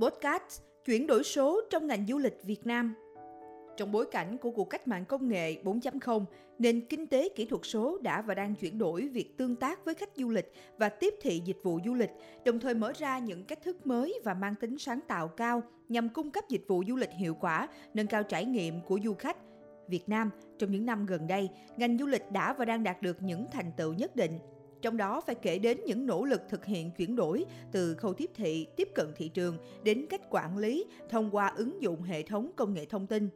Podcast Chuyển đổi số trong ngành du lịch Việt Nam trong bối cảnh của cuộc cách mạng công nghệ 4.0, nền kinh tế kỹ thuật số đã và đang chuyển đổi việc tương tác với khách du lịch và tiếp thị dịch vụ du lịch, đồng thời mở ra những cách thức mới và mang tính sáng tạo cao nhằm cung cấp dịch vụ du lịch hiệu quả, nâng cao trải nghiệm của du khách. Việt Nam, trong những năm gần đây, ngành du lịch đã và đang đạt được những thành tựu nhất định trong đó phải kể đến những nỗ lực thực hiện chuyển đổi từ khâu tiếp thị, tiếp cận thị trường đến cách quản lý thông qua ứng dụng hệ thống công nghệ thông tin.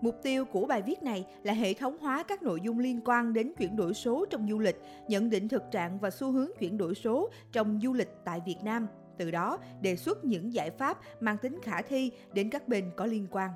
Mục tiêu của bài viết này là hệ thống hóa các nội dung liên quan đến chuyển đổi số trong du lịch, nhận định thực trạng và xu hướng chuyển đổi số trong du lịch tại Việt Nam, từ đó đề xuất những giải pháp mang tính khả thi đến các bên có liên quan.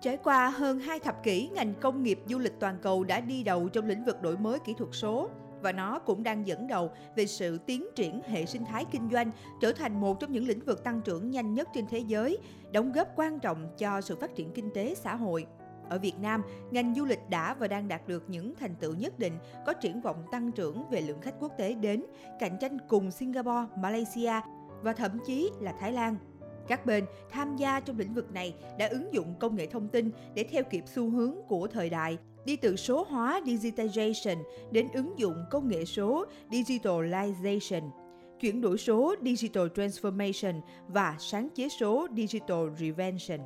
Trải qua hơn hai thập kỷ, ngành công nghiệp du lịch toàn cầu đã đi đầu trong lĩnh vực đổi mới kỹ thuật số và nó cũng đang dẫn đầu về sự tiến triển hệ sinh thái kinh doanh trở thành một trong những lĩnh vực tăng trưởng nhanh nhất trên thế giới, đóng góp quan trọng cho sự phát triển kinh tế xã hội. Ở Việt Nam, ngành du lịch đã và đang đạt được những thành tựu nhất định, có triển vọng tăng trưởng về lượng khách quốc tế đến, cạnh tranh cùng Singapore, Malaysia và thậm chí là Thái Lan. Các bên tham gia trong lĩnh vực này đã ứng dụng công nghệ thông tin để theo kịp xu hướng của thời đại, đi từ số hóa digitization đến ứng dụng công nghệ số digitalization, chuyển đổi số digital transformation và sáng chế số digital reinvention.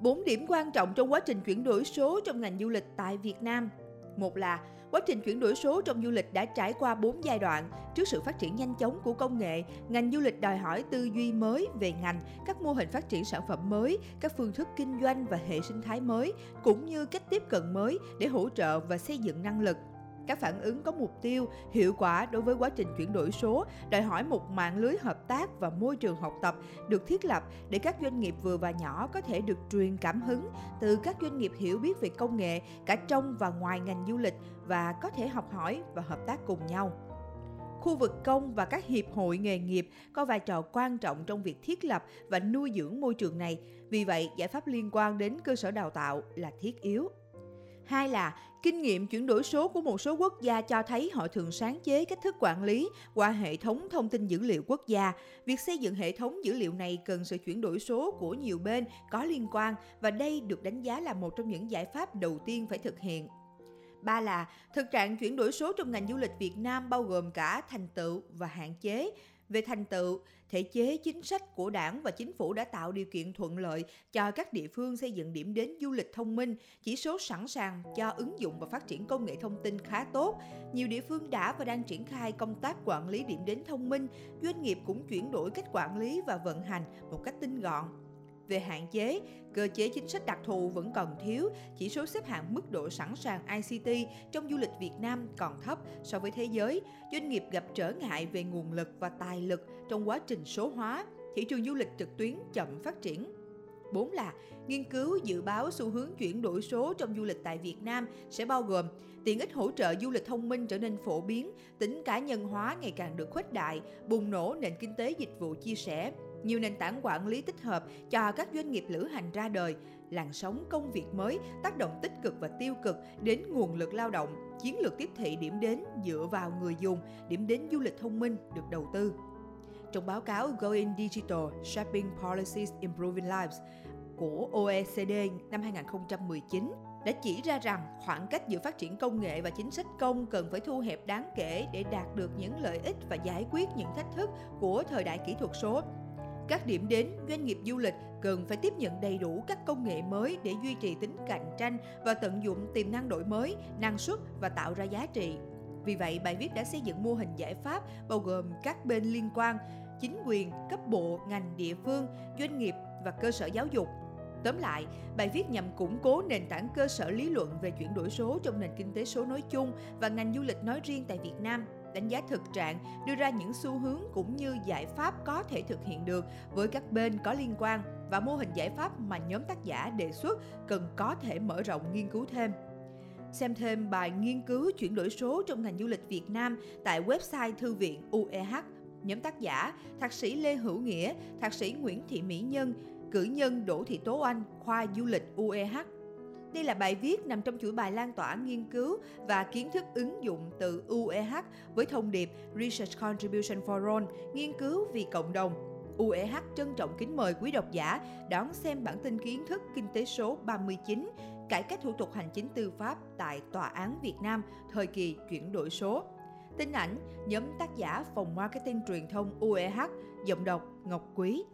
Bốn điểm quan trọng trong quá trình chuyển đổi số trong ngành du lịch tại Việt Nam. Một là Quá trình chuyển đổi số trong du lịch đã trải qua 4 giai đoạn. Trước sự phát triển nhanh chóng của công nghệ, ngành du lịch đòi hỏi tư duy mới về ngành, các mô hình phát triển sản phẩm mới, các phương thức kinh doanh và hệ sinh thái mới, cũng như cách tiếp cận mới để hỗ trợ và xây dựng năng lực các phản ứng có mục tiêu, hiệu quả đối với quá trình chuyển đổi số, đòi hỏi một mạng lưới hợp tác và môi trường học tập được thiết lập để các doanh nghiệp vừa và nhỏ có thể được truyền cảm hứng từ các doanh nghiệp hiểu biết về công nghệ cả trong và ngoài ngành du lịch và có thể học hỏi và hợp tác cùng nhau. Khu vực công và các hiệp hội nghề nghiệp có vai trò quan trọng trong việc thiết lập và nuôi dưỡng môi trường này. Vì vậy, giải pháp liên quan đến cơ sở đào tạo là thiết yếu. Hai là, kinh nghiệm chuyển đổi số của một số quốc gia cho thấy họ thường sáng chế cách thức quản lý qua hệ thống thông tin dữ liệu quốc gia. Việc xây dựng hệ thống dữ liệu này cần sự chuyển đổi số của nhiều bên có liên quan và đây được đánh giá là một trong những giải pháp đầu tiên phải thực hiện. Ba là, thực trạng chuyển đổi số trong ngành du lịch Việt Nam bao gồm cả thành tựu và hạn chế về thành tựu, thể chế chính sách của đảng và chính phủ đã tạo điều kiện thuận lợi cho các địa phương xây dựng điểm đến du lịch thông minh, chỉ số sẵn sàng cho ứng dụng và phát triển công nghệ thông tin khá tốt. Nhiều địa phương đã và đang triển khai công tác quản lý điểm đến thông minh, doanh nghiệp cũng chuyển đổi cách quản lý và vận hành một cách tinh gọn, về hạn chế, cơ chế chính sách đặc thù vẫn còn thiếu, chỉ số xếp hạng mức độ sẵn sàng ICT trong du lịch Việt Nam còn thấp so với thế giới. Doanh nghiệp gặp trở ngại về nguồn lực và tài lực trong quá trình số hóa. Thị trường du lịch trực tuyến chậm phát triển. 4 là nghiên cứu dự báo xu hướng chuyển đổi số trong du lịch tại Việt Nam sẽ bao gồm tiện ích hỗ trợ du lịch thông minh trở nên phổ biến, tính cá nhân hóa ngày càng được khuếch đại, bùng nổ nền kinh tế dịch vụ chia sẻ, nhiều nền tảng quản lý tích hợp cho các doanh nghiệp lữ hành ra đời, làn sóng công việc mới tác động tích cực và tiêu cực đến nguồn lực lao động, chiến lược tiếp thị điểm đến dựa vào người dùng, điểm đến du lịch thông minh được đầu tư. Trong báo cáo Going Digital Shopping Policies Improving Lives của OECD năm 2019, đã chỉ ra rằng khoảng cách giữa phát triển công nghệ và chính sách công cần phải thu hẹp đáng kể để đạt được những lợi ích và giải quyết những thách thức của thời đại kỹ thuật số các điểm đến doanh nghiệp du lịch cần phải tiếp nhận đầy đủ các công nghệ mới để duy trì tính cạnh tranh và tận dụng tiềm năng đổi mới, năng suất và tạo ra giá trị. Vì vậy, bài viết đã xây dựng mô hình giải pháp bao gồm các bên liên quan, chính quyền, cấp bộ, ngành địa phương, doanh nghiệp và cơ sở giáo dục. Tóm lại, bài viết nhằm củng cố nền tảng cơ sở lý luận về chuyển đổi số trong nền kinh tế số nói chung và ngành du lịch nói riêng tại Việt Nam đánh giá thực trạng, đưa ra những xu hướng cũng như giải pháp có thể thực hiện được với các bên có liên quan và mô hình giải pháp mà nhóm tác giả đề xuất cần có thể mở rộng nghiên cứu thêm. Xem thêm bài nghiên cứu chuyển đổi số trong ngành du lịch Việt Nam tại website Thư viện UEH. Nhóm tác giả Thạc sĩ Lê Hữu Nghĩa, Thạc sĩ Nguyễn Thị Mỹ Nhân, cử nhân Đỗ Thị Tố Anh, khoa du lịch UEH đây là bài viết nằm trong chuỗi bài lan tỏa nghiên cứu và kiến thức ứng dụng từ UEH với thông điệp Research Contribution for All, nghiên cứu vì cộng đồng. UEH trân trọng kính mời quý độc giả đón xem bản tin kiến thức kinh tế số 39 cải cách thủ tục hành chính tư pháp tại Tòa án Việt Nam thời kỳ chuyển đổi số. Tin ảnh, nhóm tác giả phòng marketing truyền thông UEH, giọng đọc Ngọc Quý.